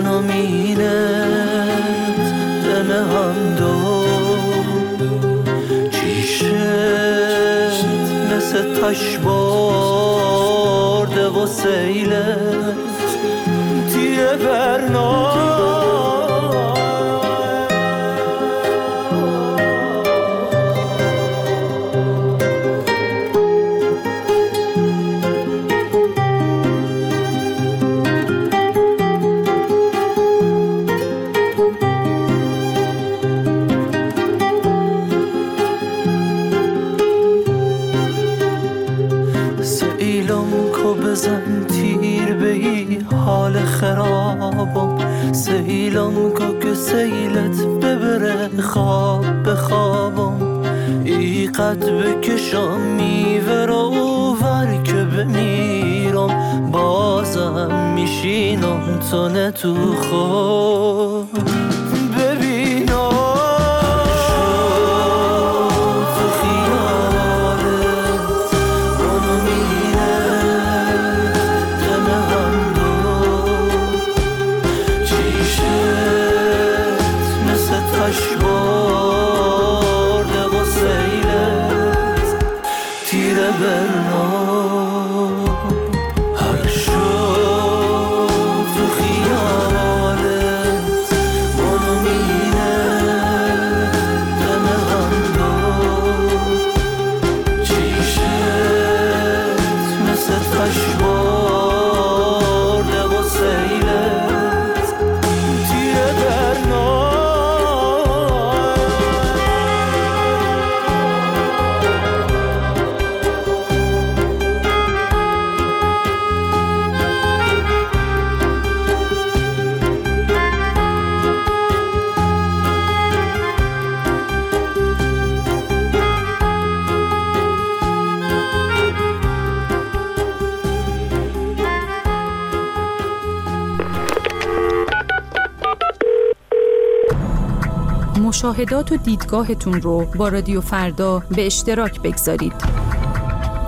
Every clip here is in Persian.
منو مینه هم دو. چیشت مثل تش برده و سیلت تیر برنامه سیلم که که سیلت ببره خواب بخوابم ای قد بکشم میوه رو ور که بمیرم. بازم میشینم تو تو خواب. مشاهدات و دیدگاهتون رو با رادیو فردا به اشتراک بگذارید.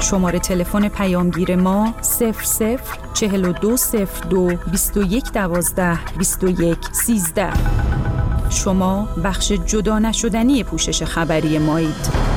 شماره تلفن پیامگیر ما 00 4202 21 12 21 13 شما بخش جدا نشدنی پوشش خبری مایید.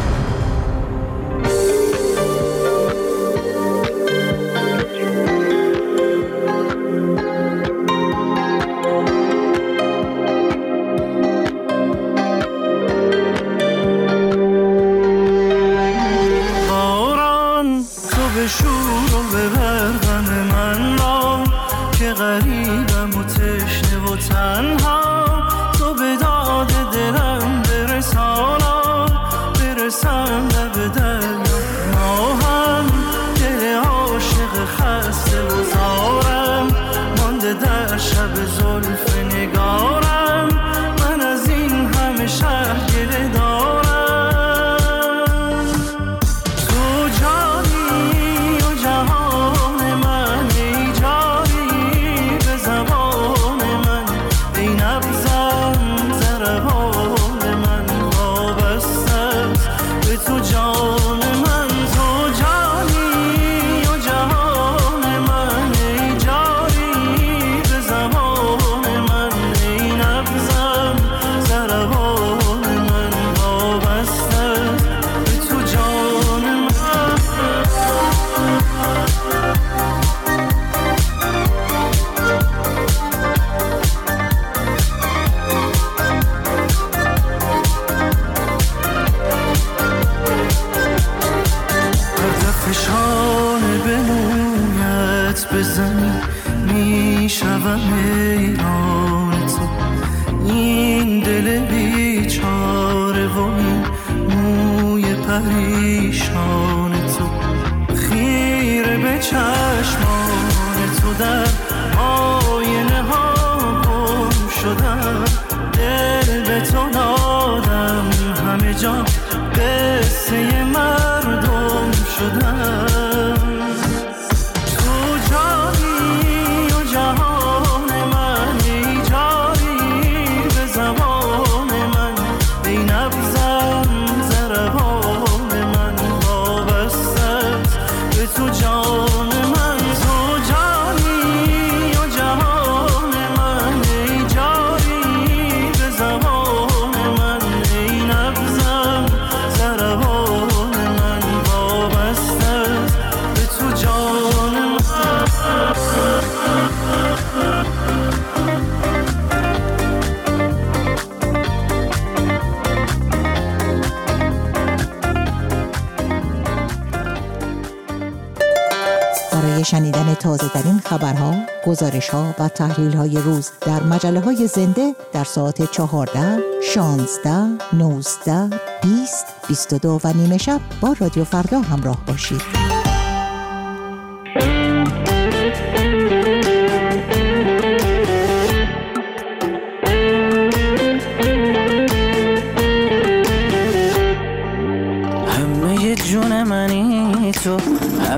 تازه ترین خبرها، گزارش ها و تحلیل های روز در مجله های زنده در ساعت 14, 16, 19, 20, 22 و نیمه شب با رادیو فردا همراه باشید.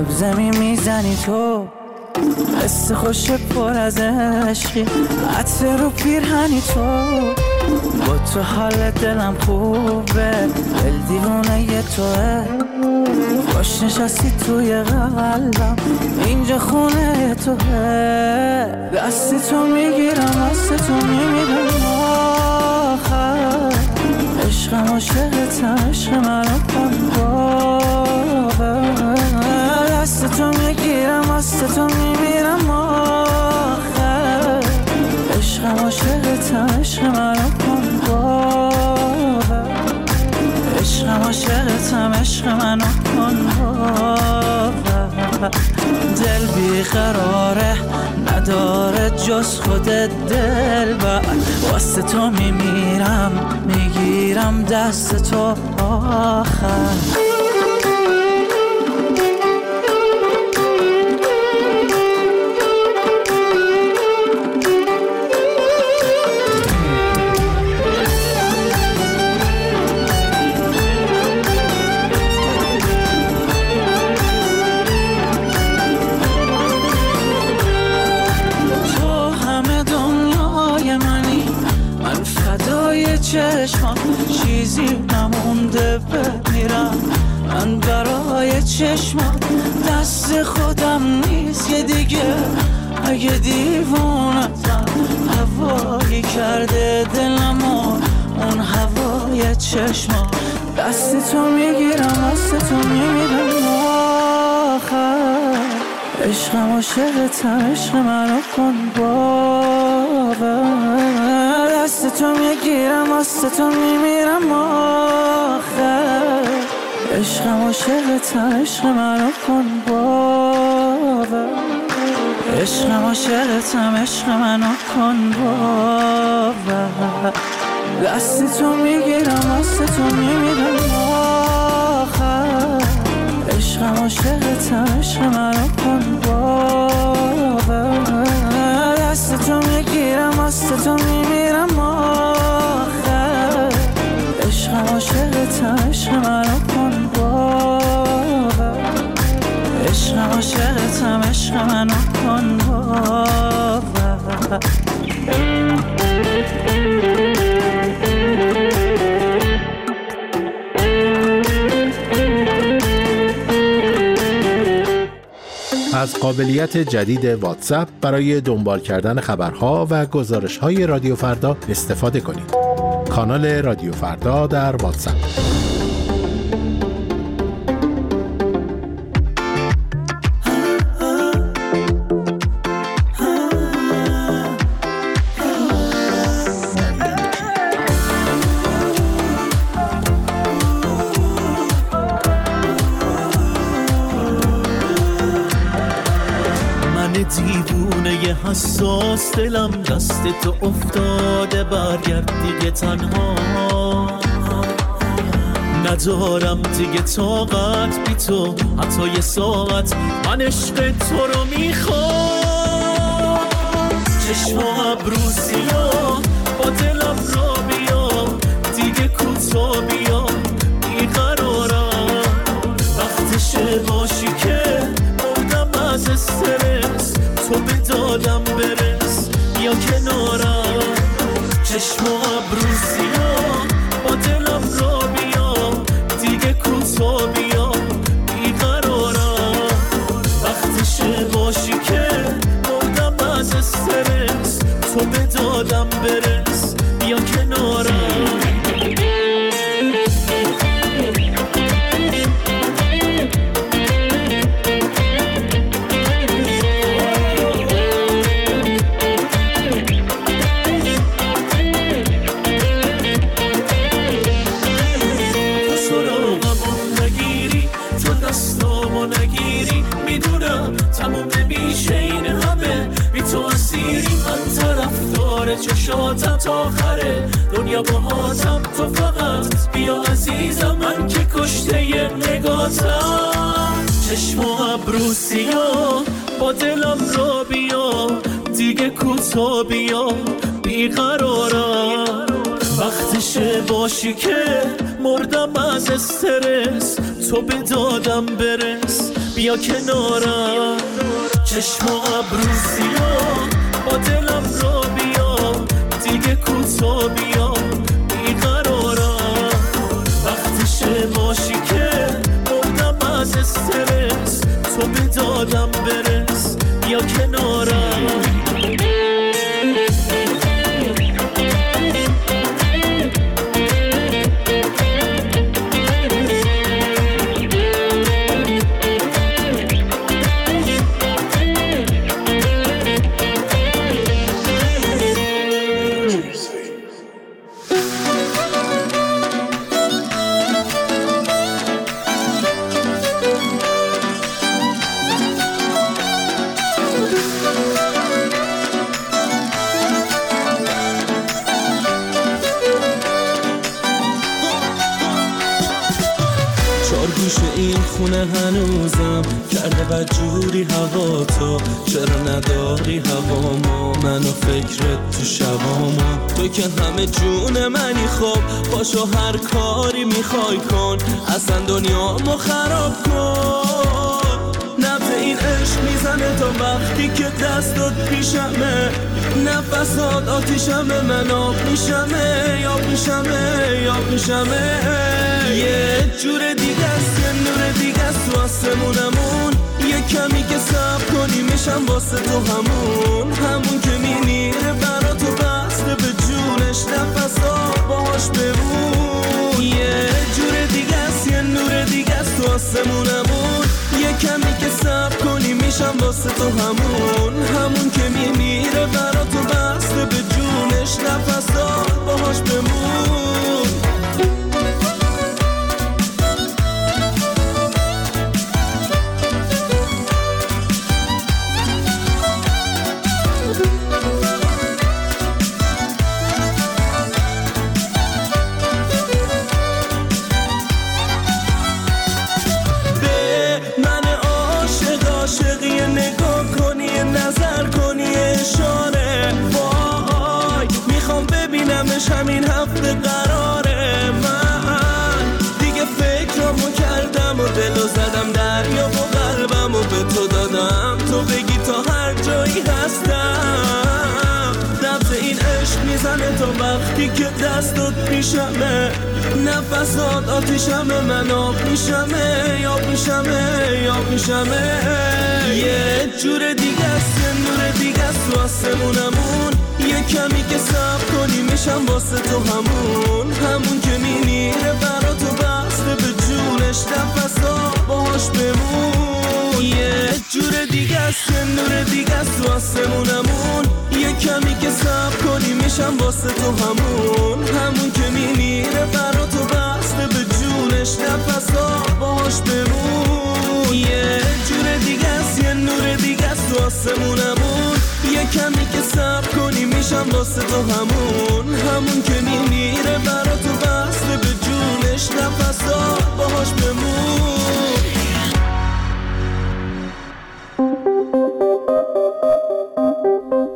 زمین می‌زنی تو حس خوش پر از عشقی. عطر رو پیرهنی تو. با تو حال دلم خوبه. دل دیوونه یه توه. خوش نشستی توی قلبم. اینجا خونه توه. دستی تو می‌گیرم دست تو میمیرم آخر. عشقم عاشقتم عشق منو کن دست تو می‌گیرم دست تو میمیرم. آخر عشقم عاشقتم عشق منو کن باور. عشقم عاشقتم عشق منو کن باور. دل بیقراره نداره جز خود دل. و واسه تو میمیرم می‌گیرم دست تو آخر اگه دیوونتم هوایی کرده دلم اون هوای چشمم. دست تو می‌گیرم دست تو میمیرم. آخر. عشقم عاشقتم عشق منو کن باور. دست تو می‌گیرم دست تو میمیرم. آخر. عشقم عاشقتم عشق منو کن باور. عشقم عاشقتم عشق منو کن باور دست تو می‌گیرم دست تو میمیرم آخر. عشقم عاشقتم عشق منو کن باور دست تو می‌گیرم دست تو میمیرم آخر. عشقم عاشقتم عشق منو عاشقتم عشق منو کن از قابلیت جدید واتساپ برای دنبال کردن خبرها و گزارش های رادیو فردا استفاده کنید. کانال رادیو فردا در واتساپ دلم دست تو افتاده برگرد دیگه تنها. ندارم دیگه طاقت بی تو حتی یه ساعت من عشق تو رو می‌خوام. چشم و ابرو با دلم را بیا دیگه کوتا بیا بیقرارم. وقتشه باشی که مردم از استرس تو به دادم برس. کنارم چشم و ابرو با دلم را چشاتم تا آخره دنیا با هاتم تو فقط. بیا عزیزم من که کشته نگاتم. چشم و ابرو با دلم را بیا. دیگه کوتا بیا. بیقرارم. وقتشه باشی که مردم از استرس. تو به دادم برس. بیا کنارم. چشم و ابرو با دلم دیگه کوتا بیا بیقرارم. وقتشه باشی که مردم از استرس تو به دادم برس. یا کنارم. وقتی که دستات پیشمه نفسات آتیشمه من آب میشمه یا میشمه یا میشمه. یه جور دیگه است یه نور دیگه است تو آسمونمون. یه کمی که سب کنی میشم واسه تو همون. همون که میمیره برا تو بسته به جونش نفسات باهاش بمون. یه جور دیگه است یه نور دیگه است تو آسمونمون. یه کمی میشم واسه تو همون همون که میمیره برا تو بسته به جونش نفسات باهاش بمون. وقتی که دستات پیشمه نفسات آتیشمه من آب میشمه یا میشمه یا میشمه. یه جور دیگه است نور دیگه است تو آسمونمون یه کمی که سب کنی میشم واسه تو همون. همون که میمیره برا تو بسته به جونش نفسا باهاش بمون. جور دیگه است نور دیگه است تو آسمونمون. یه کمی که سب کنی میشم واسه تو همون. همون که میمیره برا تو بسته به جونش نفسا باهاش بمون. یه جور دیگه است یه نور دیگه است تو آسمونمون. یه کمی که سب کنی میشم واسه تو همون. همون که میمیره برا تو بسته به جونه خودش نفسا باهاش بمون.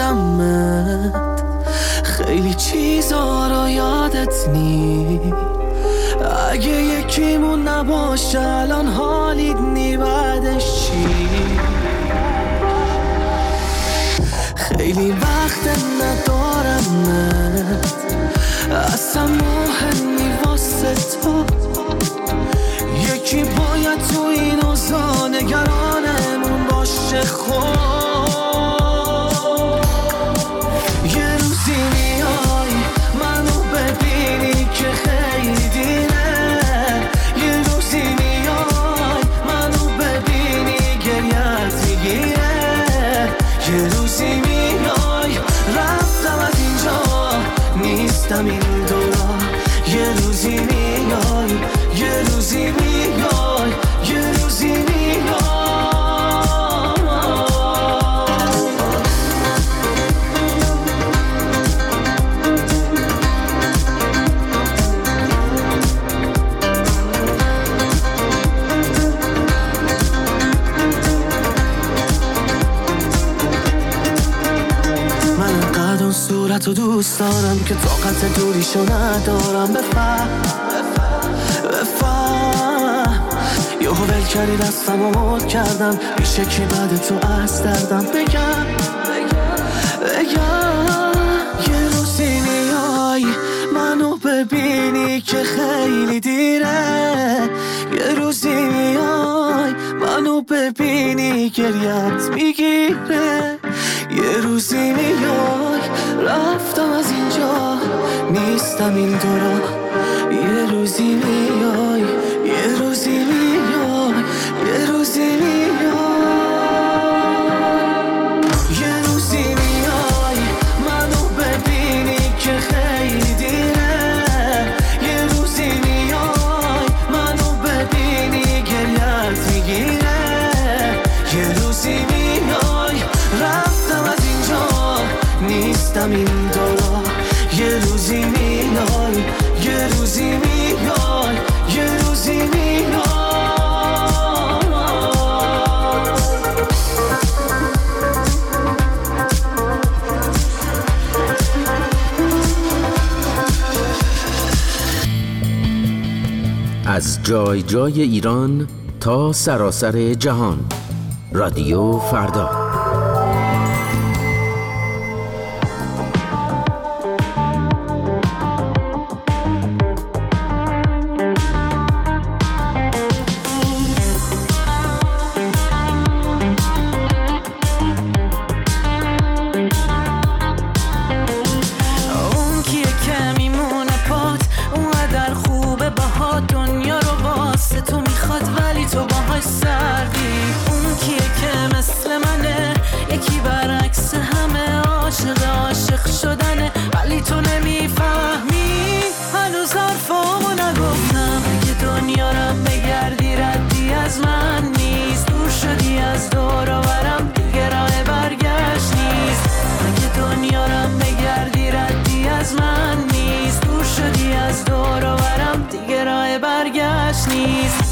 دیدمت خیلی چیزا رو یادت نی اگه یکیمون نباشه الان حالیت نی بعدش چی؟ خیلی وقت ندارمت اصلا مهمی واسه تو. یکی باید تو این اوزا نگرانمون باشه خود این دولا یه روزی میای یه روزی میای. تو دوست دارم که طاقت دوریشو ندارم. بفهم بفهم یه ول کردی دستم و کردم. میشه که بعد تو از دردم بگم بگم. یه روزی میای منو ببینی که خیلی دیره. یه روزی میای منو ببینی گریت می‌گیره. یه روزی میای از اینجا نیستم این دورا یه روزی میای یه روزی میای یه روزی میای. یه روزی خیلی از جای جای ایران تا سراسر جهان. رادیو فردا. برگشت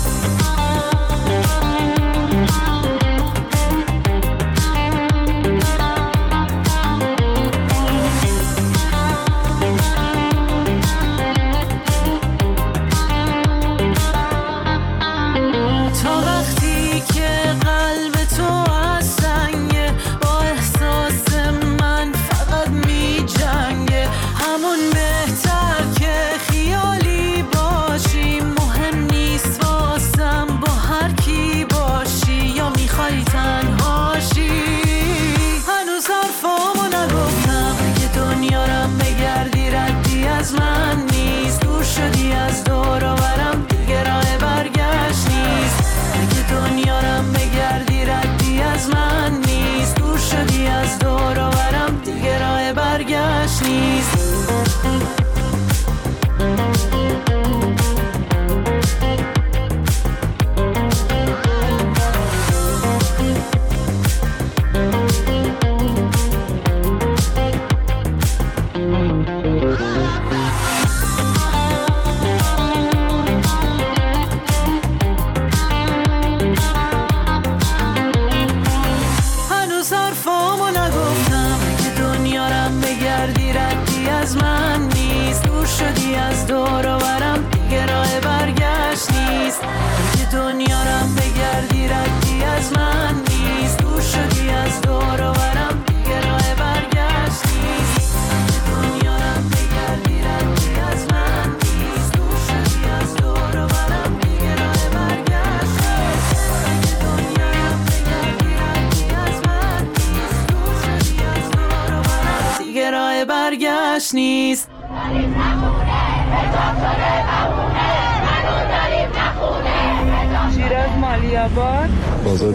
برگشت نیست. بازار تلف بزار شده بمونه منو داریم نخونه شیراز مالیاباد بازار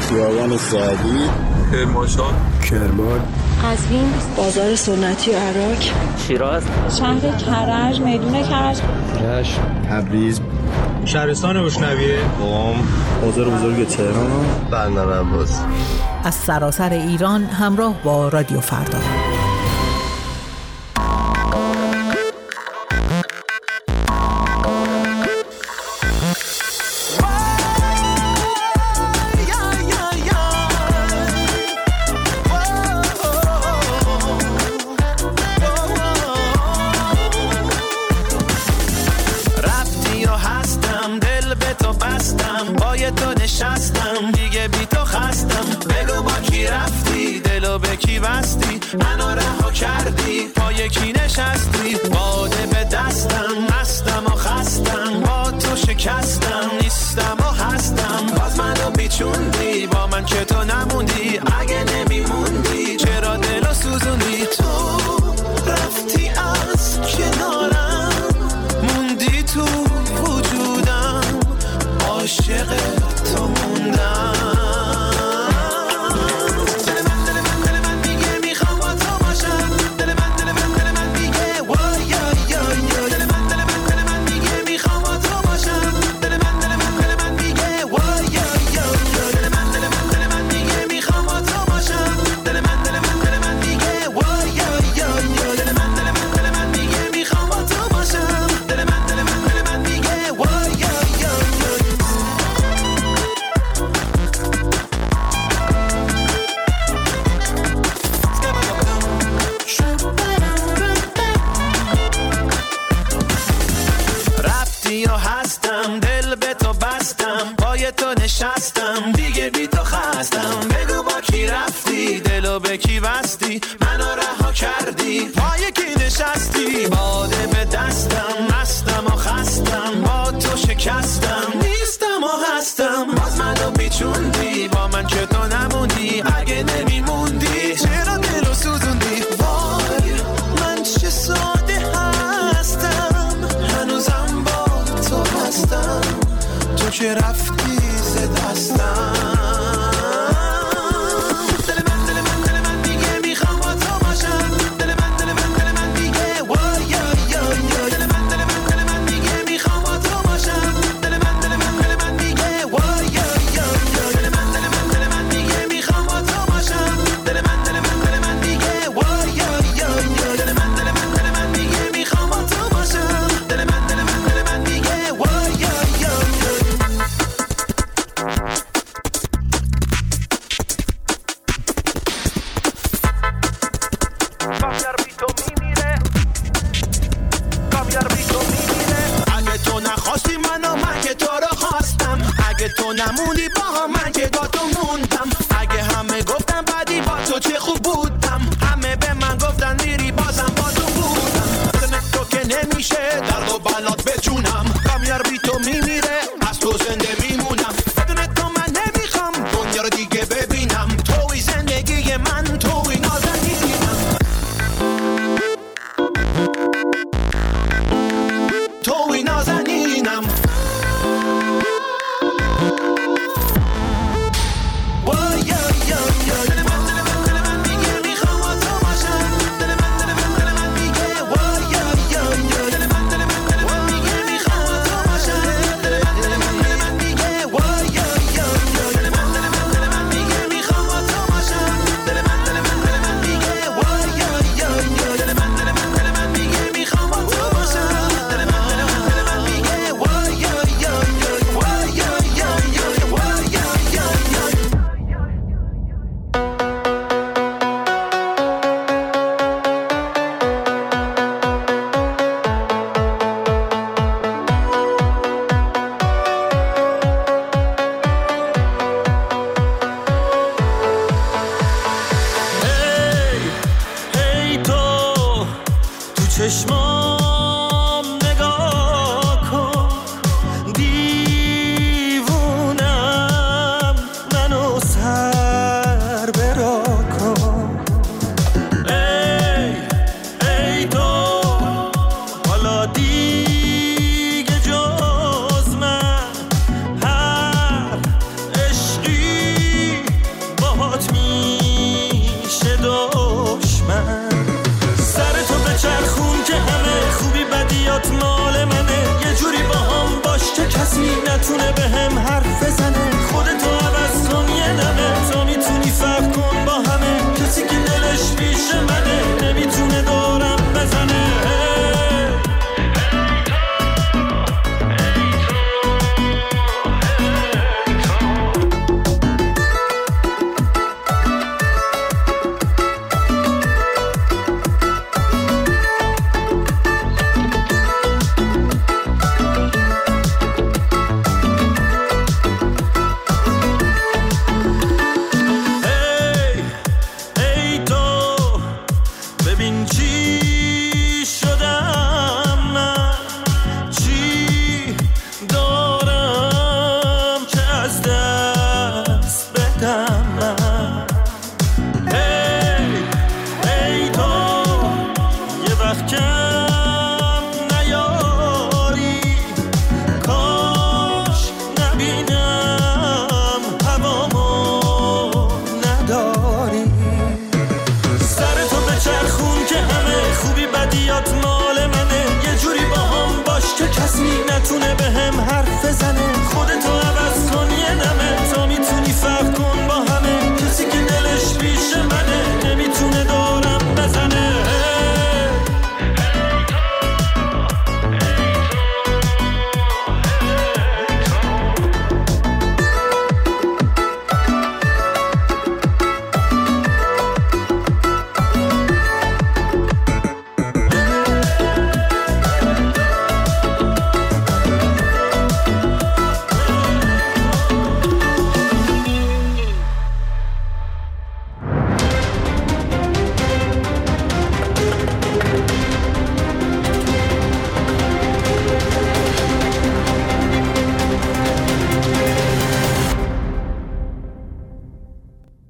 خیابان سعدی. کرماشان کرمان. قزوین. بازار سنتی عراق. شیراز. شهر کرج میدون کرج. کرج. تبریز. شهرستان بشنویه. قم بازار بزرگ تهران. بندر عباس. از سراسر ایران همراه با رادیو فردا. تو بستم با تو نشستم دیگه بی تو خستم. کی رفتی؟ دلو به کی بستی؟ منو رها کردی؟ پای کی نشستی؟ باده به دستم مستم و خستم. با تو شکستم نیستم و هستم. باز منو بیچوندی با من که تو نموندی. اگه